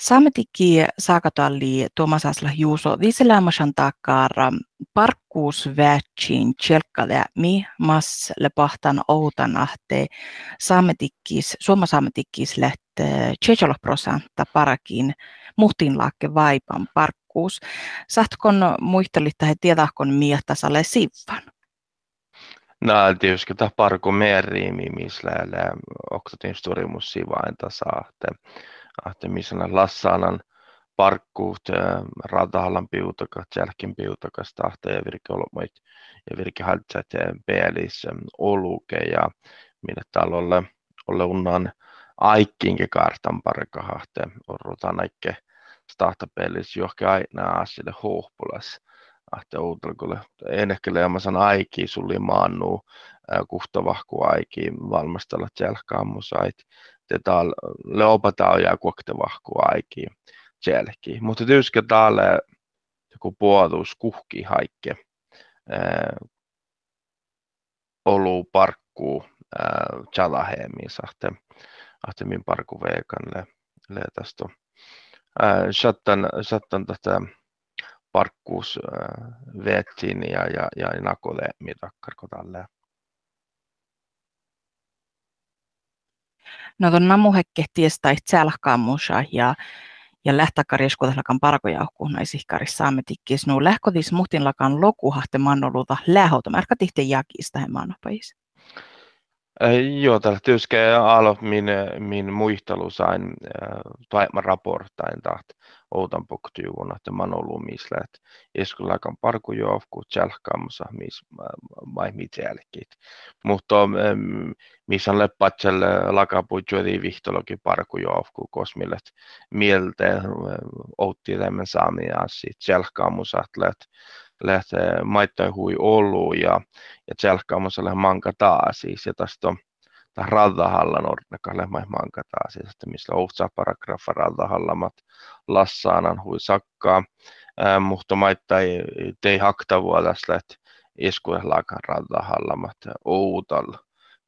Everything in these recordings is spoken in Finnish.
Saametikki saakatalli Tuomas Asla Juuso viiselämäsän takara parkkuus vätsin tjelkkale mi mas lepahtan outanahte saametikkis, suoma saametikkis lähtee 70 prosentta parakin muhtin laakke vaipan parkkuus. Sahtkon muistelit tähän tietahkon miehtasalle sivvan? No, tietysti tämä parku meriimi, missä oksatin storimus sivainta saatte att missä Lassanan parkkuut, Ratahallan piutakat, Jälkin piutakas, tahta ja virke olmoit ja virke haltsat pelis oluke ja minne täällä olle, olle unnan aikkiinkin kartan parkahahte, orrutaan aikke stahta pelis johonkin aina asille huohpulas. Ahte uutelkulle, en ehkä leemasan aiki sulli maannuu, kuhtavahku aiki valmistella jälkaamusait tätä leopataan ja kuoktavahku aiki jälki. Mutta tietysti täällä joku puolus kuhki haikke olu parkku chalaheemi sahte ahtemin parku veikan le, tästä. Shattan, shattan tätä parkkuus vettiin ja, ja, ja nakole mitä karkotalle. No tuon namuhekke tiestä itse musa ja ja lähtäkarjeskuutelakan parkojauhku naisihkaris saametikkis nu lähkotis muhtinlakan lokuhahte mannoluta lähouta märkä tihte jakista he maanopais. Joo, tällä tietysti alo min, min muistelu sain äh, toima raportain taht outan poktyuvun, että man ollut missä, että eskullakan parku joofku tjälkkaamassa, missä mai mitjälkit. Mutta ähm, missä on leppatselle lakapujuodi vihtologi parku joofku kosmille mieltä outti tämän saamia tjälkkaamassa, että lähtee maittain hui ollut ja, ja tselkkaamassa manka taas siis ja tästä on tämä raddahallan ordnakalle manka taas siis, että missä ohtsaa paragraffa raddahallamat lassaanan hui sakkaa mutta maittain tei haktavua tässä että iskuehlaakan raddahallamat outal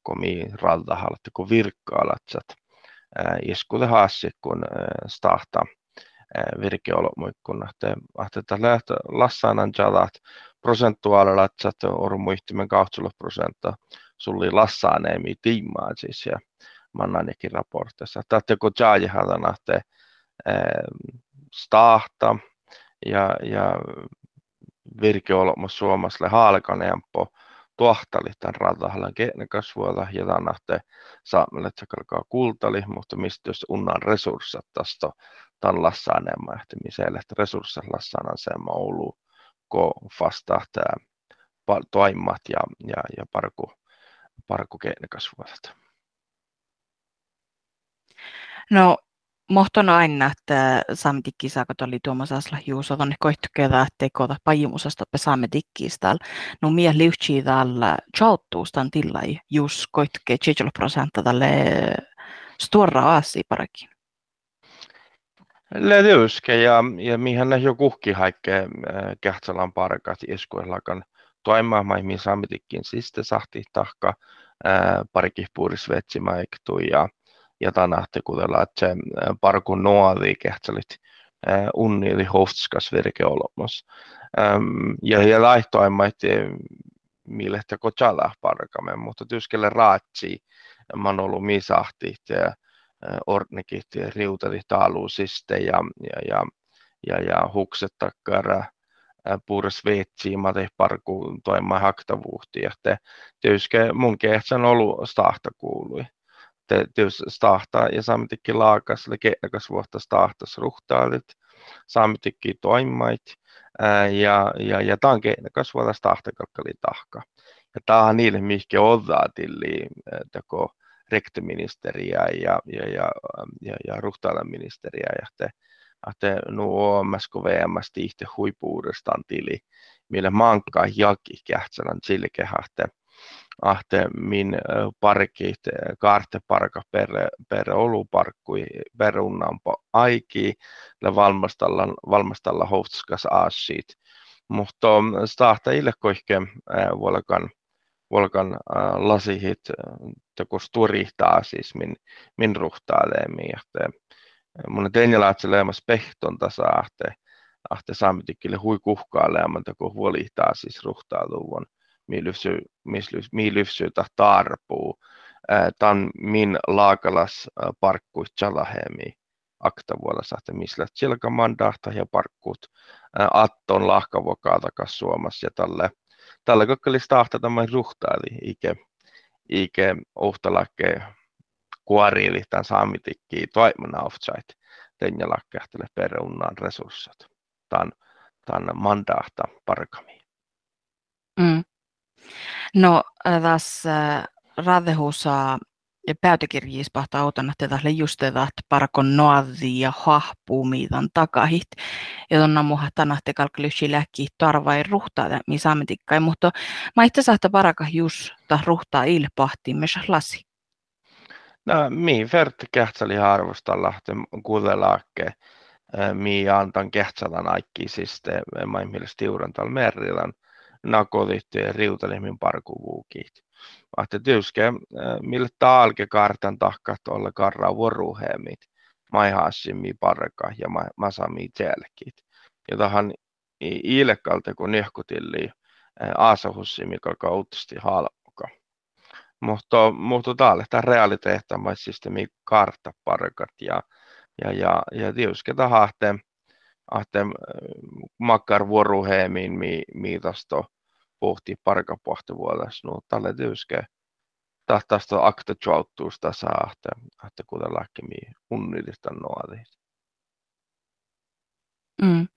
komi raddahallat kun virkkaalat äh, iskude haassi kun stahtaa virkeolomuikkuna. Että lähtö lassaanan jalat prosentuaalilla, että on muihtimen kahtsulla prosenttia sulli lassaaneemi tiimaa siis ja mannanikin raportissa. Tätä kun jaajahan nähtee stahta ja, ja virkeolomu suomasle haalkaneempo tuohtali tämän ratahallan kasvuilla ja tämän nähtee saamelle, että se kultali, mutta mistä jos unnan resurssit tästä tan lassaaneen mahtimiselle, että resurssit lassaanan se Oulu, ko fastaa toimmat ja, ja, ja parku, parku. No, mohton aina, että saametikki saakot oli Tuomas Asla Juuso tonne koittukeda tekoda pajimusasta pe saametikkiista. No mie liuhtsi täällä chauttuustan tillai jus koittuke 70 prosenttia tälle stora aasi parakin. Ledyske ja, ja mihän ne jo kuhkihaikke äh, kähtsalan parkat iskuellakan toimaa mihin samitikkin siste sahti tahka äh, parikih puuris vetsimaiktu ja ja tanahte kudella että se parkun nuoli unni eli hoftskas virke olomos. Ja, ja laihtoimmat mille te kotsala parkamme, mutta tyskelle raatsi man ollut misahti ja ordnikit riuteli taaluusiste ja, ja, ja, ja, ja hukset takkara puhdas veetsi, mate parku toimaan haktavuhti. Että tietysti mun kehtsä on ollut stahta kuului. Tietysti stahta ja saamitikin laakas, eli kehtsäkäs vuotta stahtas ruhtaalit, saamitikin toimait. Ja, ja, ja tämä on kehtsäkäs vuotta stahtakalkkali tahka. Ja tämä on niille, mihinkä oddaa tilli, teko rektoministeriä ja, ja, ja, ja, ja ruhtaalan ministeriä ja te, te nu OMS kun VMS huipuudestaan tili, millä mankkaa jaki kähtsälän silkehahte, ahte min parkit, kaarte parka per, per oluparkkui perunnampo aiki, ja valmastalla, valmastalla hovskas asit. Mutta stahta ille koihke volkan äh, lasihit äh, teko turihtaa siis min, min ruhtaileemi. mun tein ajattelemas pehton tasa ahte, saamitikkille hui kuhkaa kun huolihtaa siis ruhtaaluvun, mi lyfsy tarpuu. Tan min laakalas parkkuit chalahemi akta vuonna sahte mislet silka mandahta ja parkkut atton lahkavokaalta kas Suomessa ja tälle tälle kokkelis tahta tämä ruhtaali ike ike ohtalakke kuoriili tämän saamitikki toimena offsite tenja lakkehtele perunnan resurssat tämän, tämän mandahta parkamiin. Mm. No tässä radehusa päätökirjiis pahta auton, että tälle just että parakon noadi ja hahpuumiitan takahit. Ja tuonna muha tänahte kalkylysi läkki tarvai ruhtaa mi saametikkai, mutta mä itse saattaa paraka just ta ruhtaa ilpahti myös lasi. No, mi fert kähtsali harvosta lähte kuudelaakke, mi antan kähtsalan aikki siis te, mä mielestä tiuran täällä merrilän nakolit riutalihmin parkuvuukit att tyske millä talke kartan tahkat olla karra vuoruhemit mi parka ja masami telkit. Ja tähän ilkalta kun nehkutilli aasahussi, mikä kauttisti halka. Mutta, mutta täällä tämä realiteetta mi kartta parkat ja, ja, ja, ja tietysti tahte, ahte makkar vuoruhemiin mi, mi tästä pohti parkapohtavuodessa, no tälle tyyskä tästä akta tjouttuusta saa, että, että kuten läkkemi unnillista nuotit. Mm.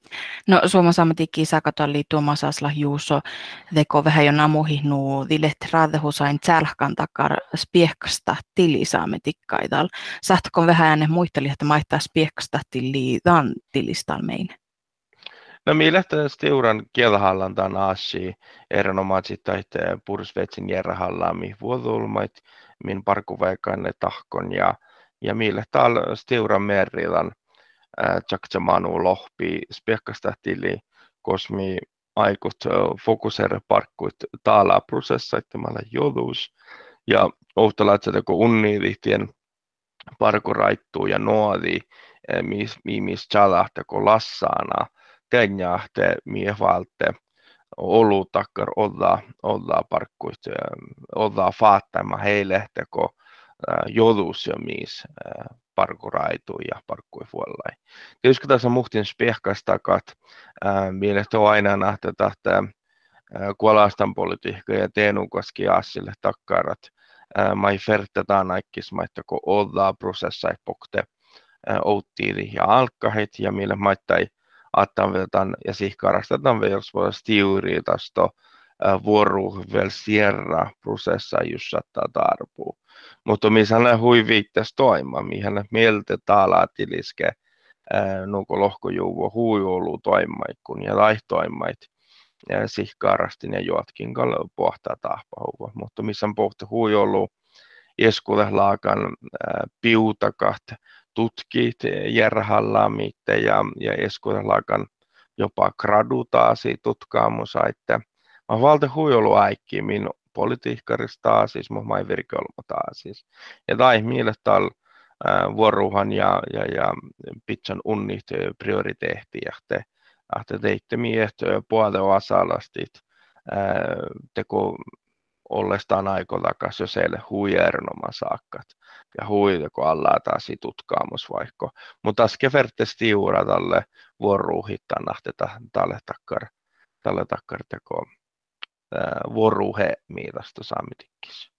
No Suomessa ammatikki sakatolli Tuomas Asla Juuso teko vähän jo namuhi dilet radehusain tsälhkan takar spieksta tili saametikkaital. Sahtakon vähän äänen muisteli, että maittaa spieksta tili dan tilistal mein. No mielestäni Stiuran kielhallan tämän asia erinomaisesti taitte pursvetsin järhallaan mi vuodulmait min parkuveikanne tahkon ja ja mille tal Stiuran merilan Manu lohpi spekkasta tili kosmi aikut fokuser parkkuit taala prosessaittamalle jodus ja ohtalaitset kun unniilihtien parkuraittuu ja nuodi mis, mis chalahta lassaana kenjahte mievalte olu takkar olla, olla parkkuit, olla faattaima heille, ko jodus ja mies parkuraitu ja parkkui vuollai. Tietysti tässä muhtin spehkastakat, mielestä on aina nähtä tähtä kuolastan politiikka ja teenukoski assille takkarat. Mai fertetaan aikis maita, kun olla prosessai pokte outtiiri ja alkkahit ja millä maittai attanvetan ja sihkarastetaan vielä stiuri tästä vuoru vielä sierra prosessa just saattaa tarpuu. Mutta missä ne hui viittäisi toima, mihin mieltä taalaa tiliske nuko lohkojuuvo hui ollut toimaikun ja laihtoimait sihkarastin ja juotkin pohtaa tahpahuva. Mutta missä pohti hui ollut eskulle laakan piutakat tutkit järhallaamit ja, ja eskuudelakan jopa gradutaasi tutkaamusa, että mä valta huijolu äikki min politiikkarista siis, mä virkeolma siis. Ja tai mille tal vuoruhan ja, ja, ja pitsan unnit prioriteetti, että että teitte miehet puolta asalastit teko ollestaan aikotakas jo seille huijernoman saakkat ja huide, kun alla taas tutkaamus vaikka. Mutta äsken vertes tiura tälle vuoruuhittaan nahteta tälle takkar, tälle takkar teko vuoruhe miilasta saamitikkis.